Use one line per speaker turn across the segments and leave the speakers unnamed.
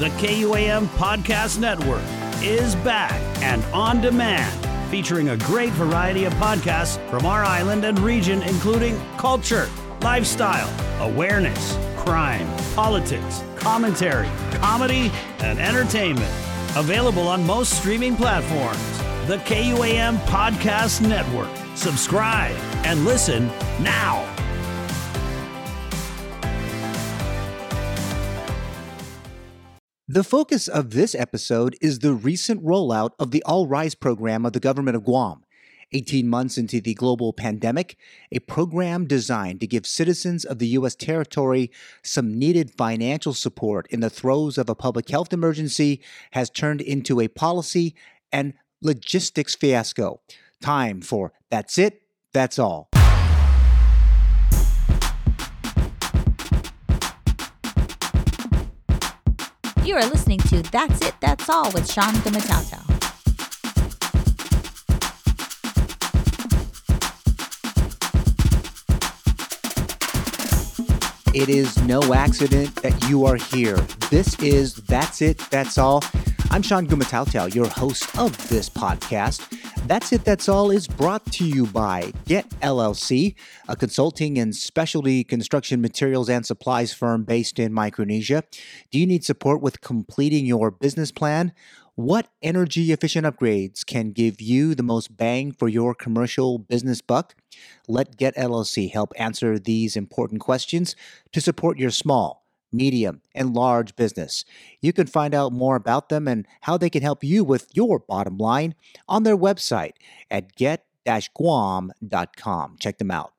The KUAM Podcast Network is back and on demand, featuring a great variety of podcasts from our island and region, including culture, lifestyle, awareness, crime, politics, commentary, comedy, and entertainment. Available on most streaming platforms. The KUAM Podcast Network. Subscribe and listen now.
The focus of this episode is the recent rollout of the All Rise program of the government of Guam. 18 months into the global pandemic, a program designed to give citizens of the U.S. territory some needed financial support in the throes of a public health emergency has turned into a policy and logistics fiasco. Time for That's It, That's All.
You are listening to That's It, That's All with Sean Gumataotao.
It is no accident that you are here. This is That's It, That's All. I'm Sean Gumataotao, your host of this podcast. That's It, That's All is brought to you by Get LLC, a consulting and specialty construction materials and supplies firm based in Micronesia. Do you need support with completing your business plan? What energy efficient upgrades can give you the most bang for your commercial business buck? Let Get LLC help answer these important questions to support your small, medium, and large business. You can find out more about them and how they can help you with your bottom line on their website at get-guam.com. Check them out.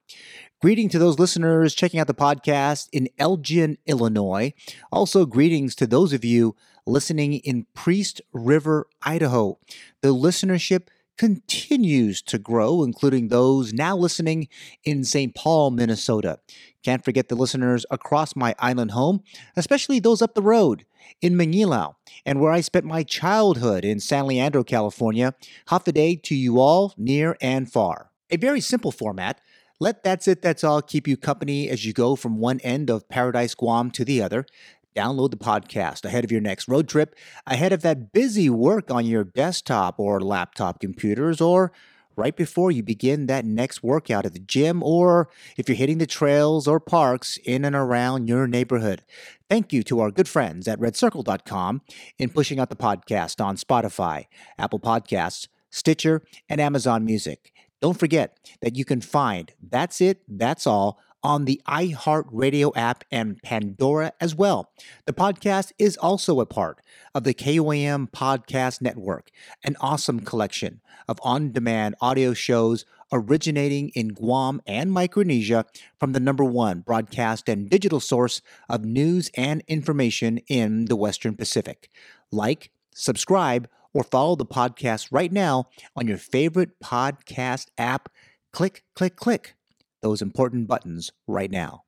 Greeting to those listeners checking out the podcast in Elgin, Illinois. Also, greetings to those of you listening in Priest River, Idaho. The listenership continues to grow, including those now listening in St. Paul, Minnesota. Can't forget the listeners across my island home, especially those up the road in Mangilao and where I spent my childhood in San Leandro, California. Half a day to you all, near and far. A very simple format. Let That's It, That's All keep you company as you go from one end of Paradise Guam to the other. Download the podcast ahead of your next road trip, ahead of that busy work on your desktop or laptop computers, or right before you begin that next workout at the gym, or if you're hitting the trails or parks in and around your neighborhood. Thank you to our good friends at redcircle.com in pushing out the podcast on Spotify, Apple Podcasts, Stitcher, and Amazon Music. Don't forget that you can find That's It, That's All on the iHeartRadio app and Pandora as well. The podcast is also a part of the KUAM Podcast Network, an awesome collection of on demand audio shows originating in Guam and Micronesia from the number one broadcast and digital source of news and information in the Western Pacific. Like, subscribe, or follow the podcast right now on your favorite podcast app. Click, click, click those important buttons right now.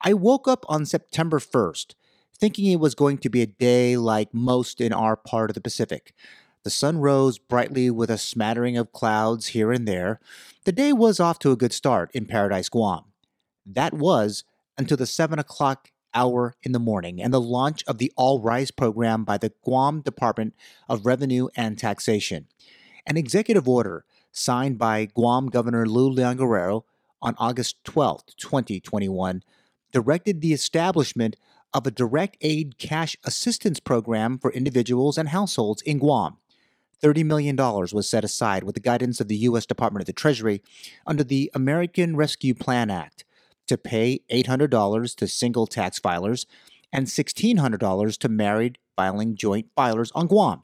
I woke up on September 1st, thinking it was going to be a day like most in our part of the Pacific. The sun rose brightly with a smattering of clouds here and there. The day was off to a good start in Paradise, Guam. That was until the 7 o'clock hour in the morning and the launch of the All Rise program by the Guam Department of Revenue and Taxation. An executive order signed by Guam Governor Lou Leon Guerrero on August 12, 2021, directed the establishment of a direct aid cash assistance program for individuals and households in Guam. $30 million was set aside with the guidance of the U.S. Department of the Treasury under the American Rescue Plan Act to pay $800 to single tax filers and $1,600 to married filing joint filers on Guam,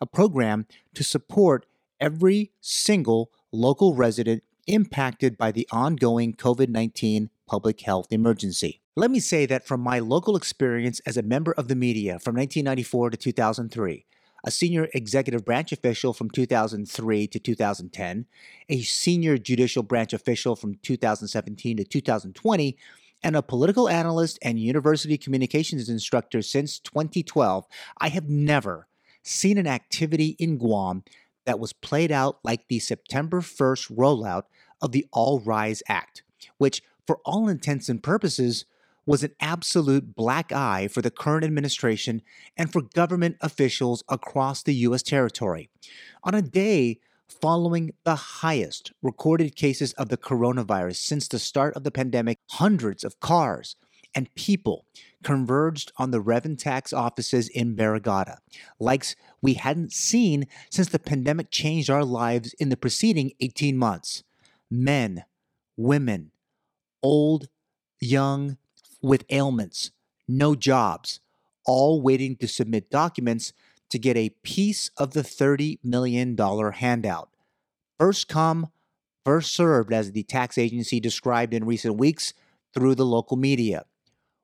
a program to support every single local resident impacted by the ongoing COVID 19 public health emergency. Let me say that from my local experience as a member of the media from 1994 to 2003, a senior executive branch official from 2003 to 2010, a senior judicial branch official from 2017 to 2020, and a political analyst and university communications instructor since 2012, I have never seen an activity in Guam that was played out like the September 1st rollout of the All Rise Act, which, for all intents and purposes, was an absolute black eye for the current administration and for government officials across the U.S. territory. On a day following the highest recorded cases of the coronavirus since the start of the pandemic, hundreds of cars and people converged on the Reventax offices in Barrigada, likes we hadn't seen since the pandemic changed our lives in the preceding 18 months. Men, women, old, young, with ailments, no jobs, all waiting to submit documents to get a piece of the $30 million handout. First come, first served, as the tax agency described in recent weeks through the local media.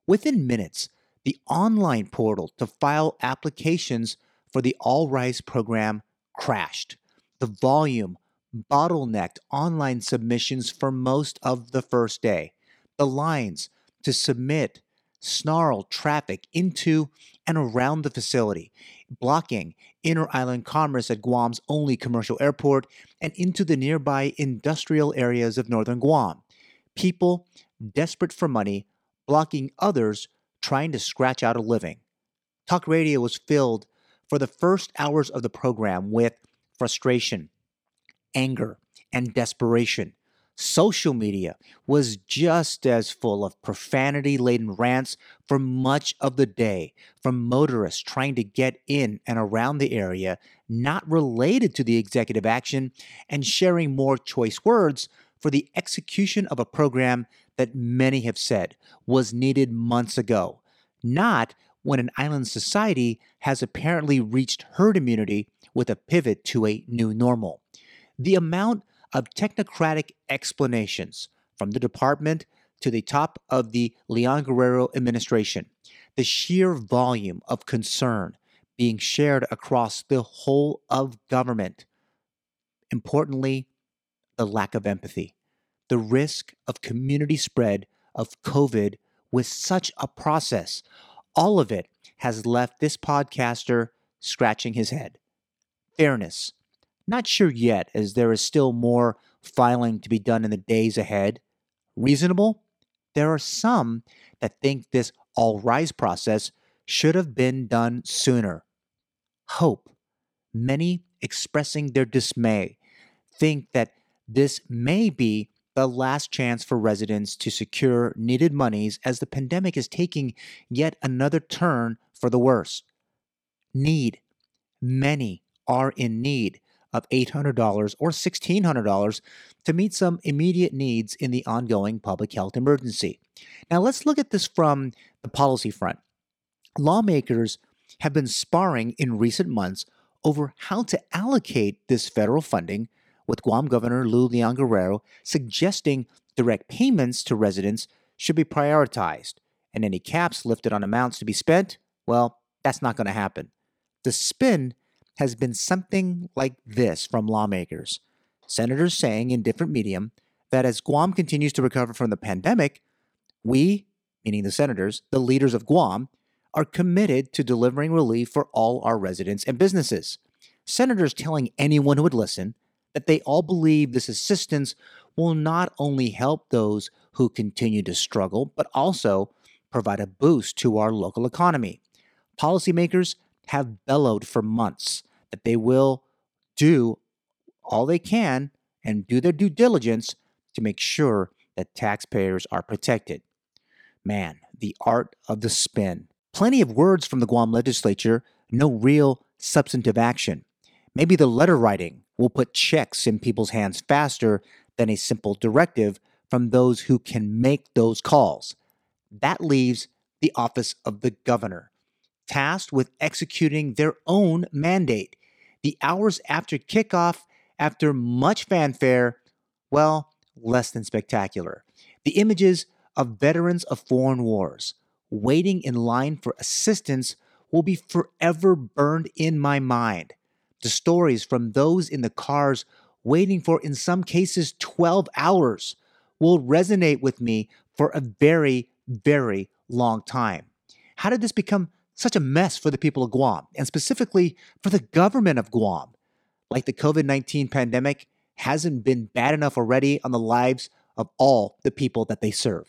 Within minutes, the online portal to file applications for the All Rise program crashed. The volume bottlenecked online submissions for most of the first day. The lines to submit snarled traffic into and around the facility, blocking inter island commerce at Guam's only commercial airport and into the nearby industrial areas of northern Guam. People desperate for money blocking others trying to scratch out a living. Talk radio was filled for the first hours of the program with frustration, anger, and desperation. Social media was just as full of profanity laden rants for much of the day from motorists trying to get in and around the area not related to the executive action and sharing more choice words for the execution of a program that many have said was needed months ago, not when an island society has apparently reached herd immunity with a pivot to a new normal. The amount of technocratic explanations from the department to the top of the Leon Guerrero administration, the sheer volume of concern being shared across the whole of government. Importantly, the lack of empathy, the risk of community spread of COVID with such a process. All of it has left this podcaster scratching his head. Fairness. Not sure yet, as there is still more filing to be done in the days ahead. Reasonable? There are some that think this all rise process should have been done sooner. Hope. Many expressing their dismay think that this may be the last chance for residents to secure needed monies as the pandemic is taking yet another turn for the worse. Need. Many are in need of $800 or $1,600 to meet some immediate needs in the ongoing public health emergency. Now, let's look at this from the policy front. Lawmakers have been sparring in recent months over how to allocate this federal funding with Guam Governor Lou Leon Guerrero suggesting direct payments to residents should be prioritized, and any caps lifted on amounts to be spent, well, that's not going to happen. The spin has been something like this from lawmakers. Senators saying in different medium that as Guam continues to recover from the pandemic, we, meaning the senators, the leaders of Guam, are committed to delivering relief for all our residents and businesses. Senators telling anyone who would listen that they all believe this assistance will not only help those who continue to struggle, but also provide a boost to our local economy. Policymakers have bellowed for months that they will do all they can and do their due diligence to make sure that taxpayers are protected. Man, the art of the spin. Plenty of words from the Guam legislature, no real substantive action. Maybe the letter writing will put checks in people's hands faster than a simple directive from those who can make those calls. That leaves the office of the governor, tasked with executing their own mandate. The hours after kickoff, after much fanfare, well, less than spectacular. The images of veterans of foreign wars waiting in line for assistance will be forever burned in my mind the stories from those in the cars waiting for, in some cases, 12 hours will resonate with me for a very, very long time. How did this become such a mess for the people of Guam, and specifically for the government of Guam? Like the COVID 19 pandemic hasn't been bad enough already on the lives of all the people that they serve.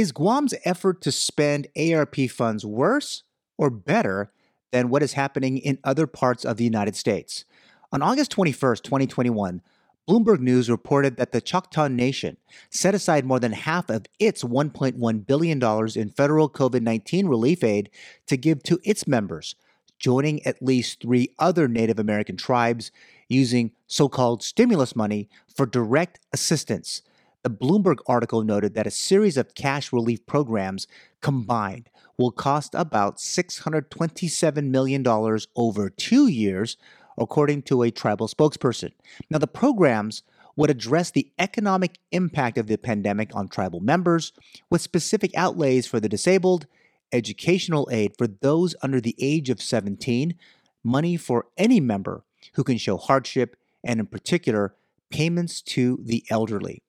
Is Guam's effort to spend ARP funds worse or better than what is happening in other parts of the United States? On August 21st, 2021, Bloomberg News reported that the Choctaw Nation set aside more than half of its $1.1 billion in federal COVID 19 relief aid to give to its members, joining at least three other Native American tribes using so called stimulus money for direct assistance. The Bloomberg article noted that a series of cash relief programs combined will cost about $627 million over two years, according to a tribal spokesperson. Now, the programs would address the economic impact of the pandemic on tribal members, with specific outlays for the disabled, educational aid for those under the age of 17, money for any member who can show hardship, and in particular, payments to the elderly.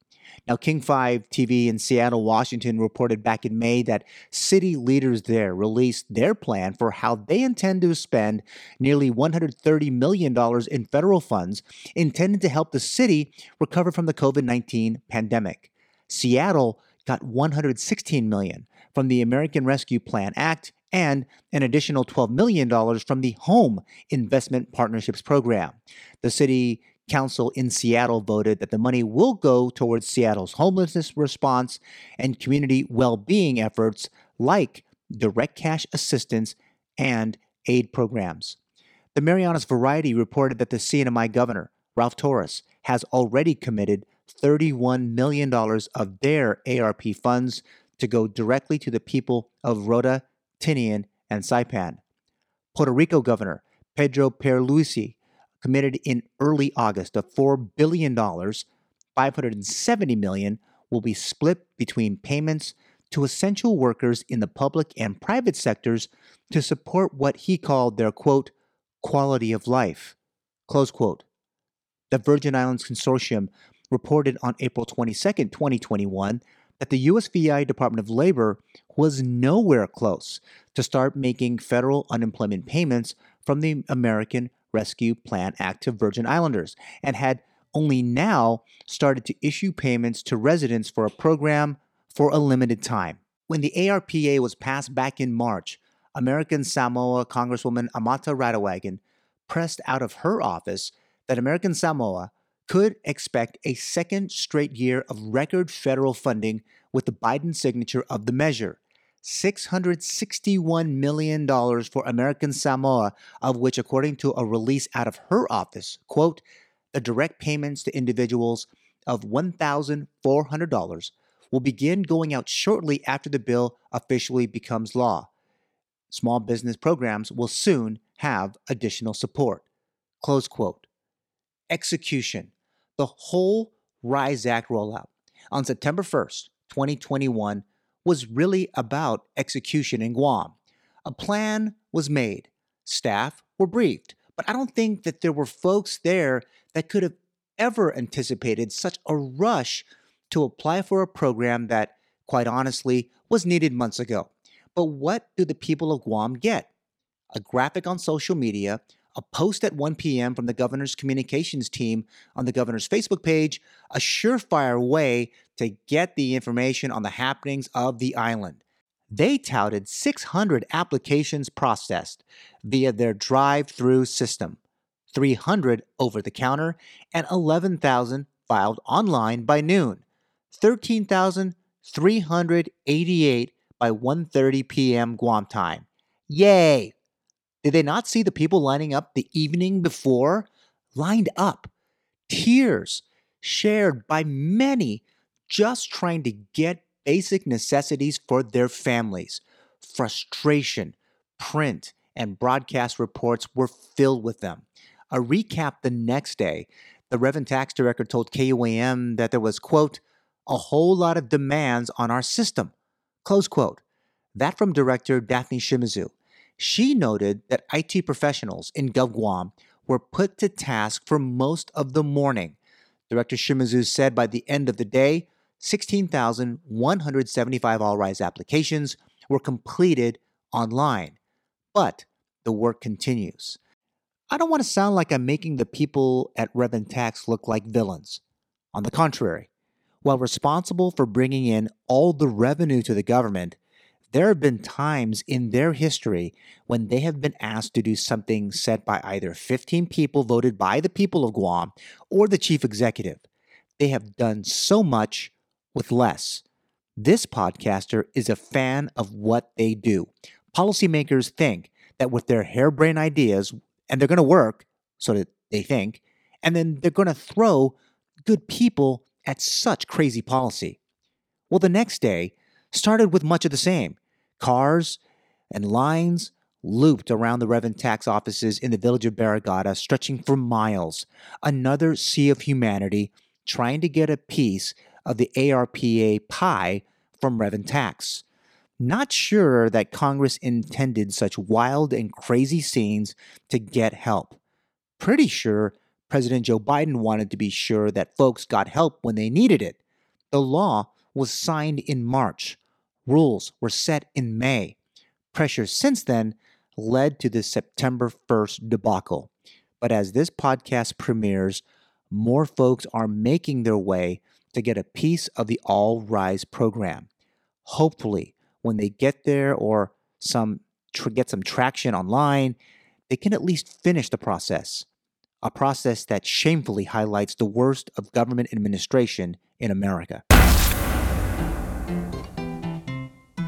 Now, King 5 TV in Seattle, Washington reported back in May that city leaders there released their plan for how they intend to spend nearly $130 million in federal funds intended to help the city recover from the COVID 19 pandemic. Seattle got 116 million from the American Rescue Plan Act and an additional $12 million from the Home Investment Partnerships Program. The city Council in Seattle voted that the money will go towards Seattle's homelessness response and community well being efforts like direct cash assistance and aid programs. The Marianas Variety reported that the CNMI governor, Ralph Torres, has already committed $31 million of their ARP funds to go directly to the people of Rota, Tinian, and Saipan. Puerto Rico Governor Pedro Pierluisi committed in early August of $4 billion, 570 million will be split between payments to essential workers in the public and private sectors to support what he called their quote, quality of life, close quote. The Virgin Islands Consortium reported on April 22, 2021, that the USVI Department of Labor was nowhere close to start making federal unemployment payments from the American Rescue Plan Act to Virgin Islanders and had only now started to issue payments to residents for a program for a limited time. When the ARPA was passed back in March, American Samoa Congresswoman Amata Radewagen pressed out of her office that American Samoa could expect a second straight year of record federal funding with the Biden signature of the measure. $661 million for American Samoa, of which, according to a release out of her office, quote, the direct payments to individuals of $1,400 will begin going out shortly after the bill officially becomes law. Small business programs will soon have additional support. Close quote. Execution. The whole RISE Act rollout on September 1st, 2021 was really about execution in Guam. A plan was made, staff were briefed, but I don't think that there were folks there that could have ever anticipated such a rush to apply for a program that, quite honestly, was needed months ago. But what do the people of Guam get? A graphic on social media a post at 1 p.m. from the governor's communications team on the governor's Facebook page, a surefire way to get the information on the happenings of the island. They touted 600 applications processed via their drive through system, 300 over the counter, and 11,000 filed online by noon, 13,388 by 1:30 p.m. Guam time. Yay! Did they not see the people lining up the evening before? Lined up, tears shared by many just trying to get basic necessities for their families. Frustration, print, and broadcast reports were filled with them. A recap the next day, the Rev and Tax Director told KUAM that there was, quote, a whole lot of demands on our system. Close quote. That from director Dafne Shimizu. She noted that IT professionals in GovGuam were put to task for most of the morning. Director Shimizu said by the end of the day, 16,175 All Rise applications were completed online. But the work continues. I don't want to sound like I'm making the people at Rev Tax look like villains. On the contrary, while responsible for bringing in all the revenue to the government, there have been times in their history when they have been asked to do something set by either 15 people voted by the people of Guam or the chief executive. They have done so much with less. This podcaster is a fan of what they do. Policymakers think that with their harebrained ideas, and they're going to work, so that they think, and then they're going to throw good people at such crazy policy. Well, the next day started with much of the same cars and lines looped around the Rev Tax offices in the village of Barrigada, stretching for miles. Another sea of humanity trying to get a piece of the ARPA pie from Rev Tax. Not sure that Congress intended such wild and crazy scenes to get help. Pretty sure President Joe Biden wanted to be sure that folks got help when they needed it. The law was signed in March. Rules were set in May. Pressure since then led to the September 1st debacle. But as this podcast premieres, more folks are making their way to get a piece of the All Rise program. Hopefully, when they get there or some tr- get some traction online, they can at least finish the process. A process that shamefully highlights the worst of government administration in America.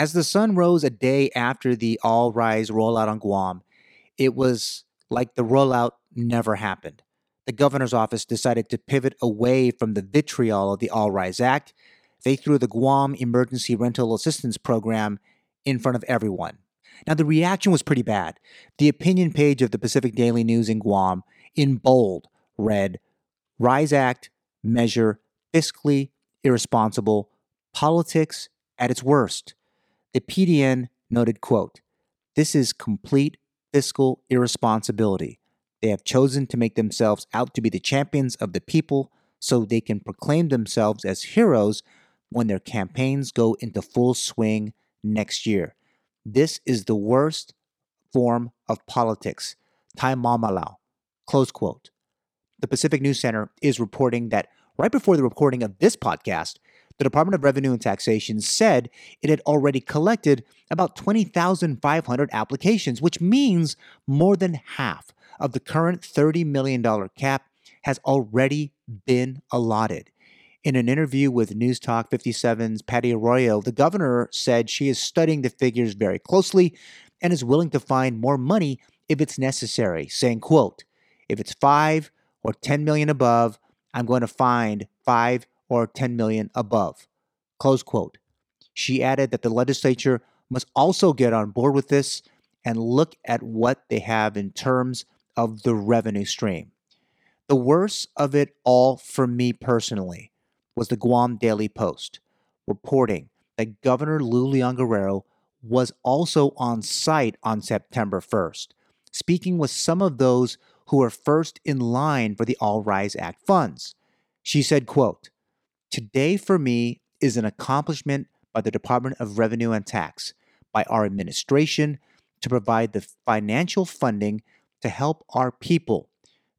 As the sun rose a day after the All Rise rollout on Guam, it was like the rollout never happened. The governor's office decided to pivot away from the vitriol of the All Rise Act. They threw the Guam Emergency Rental Assistance Program in front of everyone. Now, the reaction was pretty bad. The opinion page of the Pacific Daily News in Guam, in bold, read Rise Act, measure, fiscally irresponsible, politics at its worst. The PDN noted, quote, This is complete fiscal irresponsibility. They have chosen to make themselves out to be the champions of the people so they can proclaim themselves as heroes when their campaigns go into full swing next year. This is the worst form of politics. Taimamahlao. Close quote. The Pacific News Center is reporting that right before the recording of this podcast, the Department of Revenue and Taxation said it had already collected about 20,500 applications, which means more than half of the current $30 million cap has already been allotted. In an interview with News Talk 57's Patty Arroyo, the governor said she is studying the figures very closely and is willing to find more money if it's necessary, saying, quote, if it's 5 or 10 million above, I'm going to find 5 or 10 million above. Close quote. She added that the legislature must also get on board with this and look at what they have in terms of the revenue stream. The worst of it all for me personally was the Guam Daily Post reporting that Governor Lou Leon Guerrero was also on site on September 1st, speaking with some of those who were first in line for the All Rise Act funds. She said, quote, Today, for me, is an accomplishment by the Department of Revenue and Tax, by our administration, to provide the financial funding to help our people.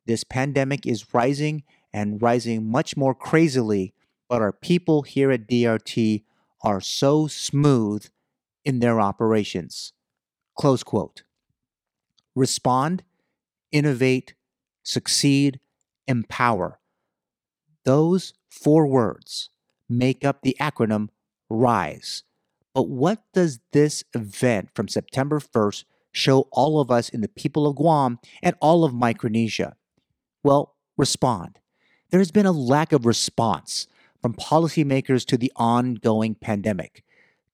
This pandemic is rising and rising much more crazily, but our people here at DRT are so smooth in their operations. Close quote. Respond, innovate, succeed, empower. Those four words make up the acronym RISE. But what does this event from September 1st show all of us in the people of Guam and all of Micronesia? Well, respond. There has been a lack of response from policymakers to the ongoing pandemic,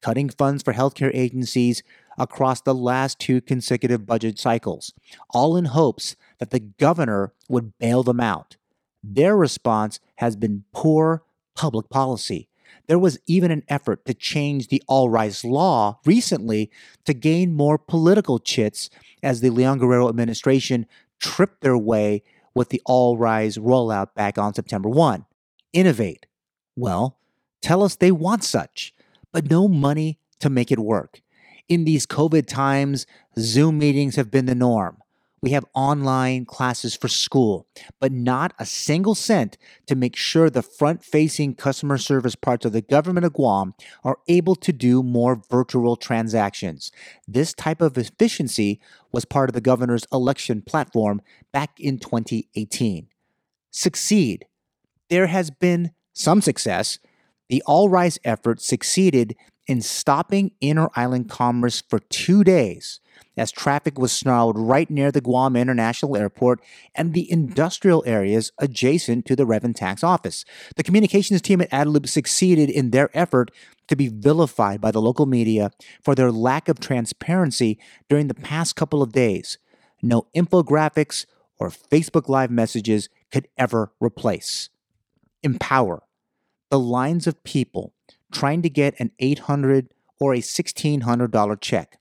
cutting funds for healthcare agencies across the last two consecutive budget cycles, all in hopes that the governor would bail them out. Their response has been poor public policy. There was even an effort to change the All Rise law recently to gain more political chits as the Leon Guerrero administration tripped their way with the All Rise rollout back on September 1. Innovate. Well, tell us they want such, but no money to make it work. In these COVID times, Zoom meetings have been the norm. We have online classes for school, but not a single cent to make sure the front facing customer service parts of the government of Guam are able to do more virtual transactions. This type of efficiency was part of the governor's election platform back in 2018. Succeed. There has been some success. The All Rise effort succeeded in stopping inter island commerce for two days as traffic was snarled right near the Guam International Airport and the industrial areas adjacent to the Revenue Tax Office. The communications team at Adelup succeeded in their effort to be vilified by the local media for their lack of transparency during the past couple of days. No infographics or Facebook Live messages could ever replace. Empower. The lines of people trying to get an 800 or a $1,600 check.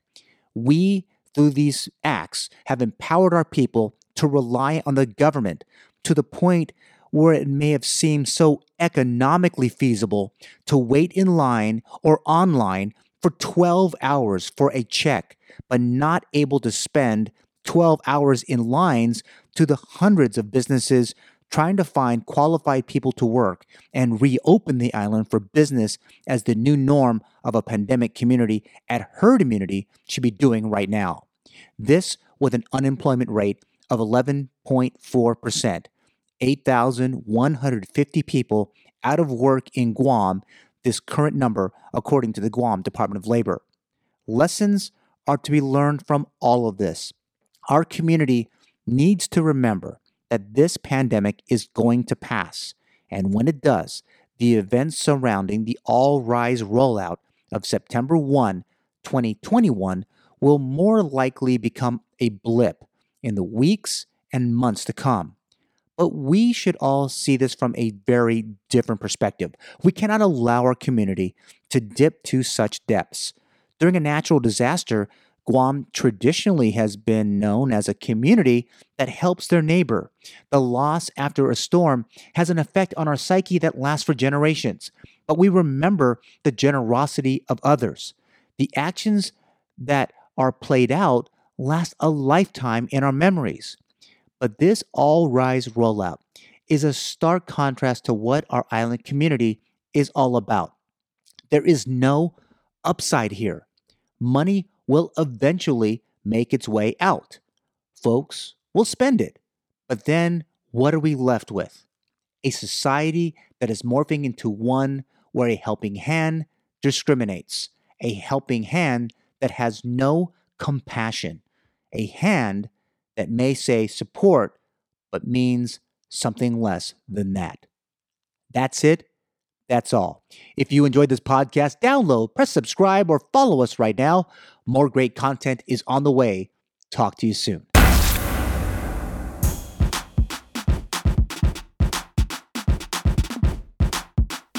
We through these acts, have empowered our people to rely on the government to the point where it may have seemed so economically feasible to wait in line or online for 12 hours for a check, but not able to spend 12 hours in lines to the hundreds of businesses trying to find qualified people to work and reopen the island for business as the new norm of a pandemic community at herd immunity should be doing right now. This with an unemployment rate of 11.4%, 8,150 people out of work in Guam, this current number, according to the Guam Department of Labor. Lessons are to be learned from all of this. Our community needs to remember that this pandemic is going to pass. And when it does, the events surrounding the All Rise rollout of September 1, 2021 will more likely become a blip in the weeks and months to come. But we should all see this from a very different perspective. We cannot allow our community to dip to such depths. During a natural disaster, Guam traditionally has been known as a community that helps their neighbor. The loss after a storm has an effect on our psyche that lasts for generations, but we remember the generosity of others. The actions that are played out last a lifetime in our memories. But this All Rise rollout is a stark contrast to what our island community is all about. There is no upside here. Money will eventually make its way out. Folks will spend it. But then what are we left with? A society that is morphing into one where a helping hand discriminates, a helping hand that has no compassion, a hand that may say support, but means something less than that. That's it. That's all. If you enjoyed this podcast, download, press subscribe, or follow us right now. More great content is on the way. Talk to you soon.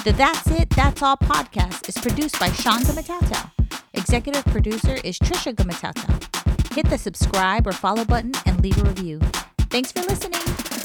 The That's It, That's All podcast is produced by Sean Gumataotao. Executive producer is Trisha Gumataotao. Hit the subscribe or follow button and leave a review. Thanks for listening.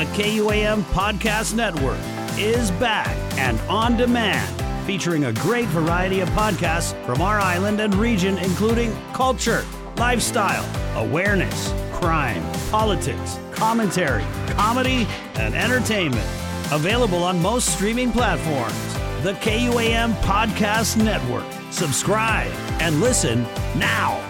The KUAM Podcast Network is back and on demand featuring a great variety of podcasts from our island and region, including culture, lifestyle, awareness, crime, politics, commentary, comedy, and entertainment. Available on most streaming platforms. the KUAM Podcast Network. Subscribe and listen now.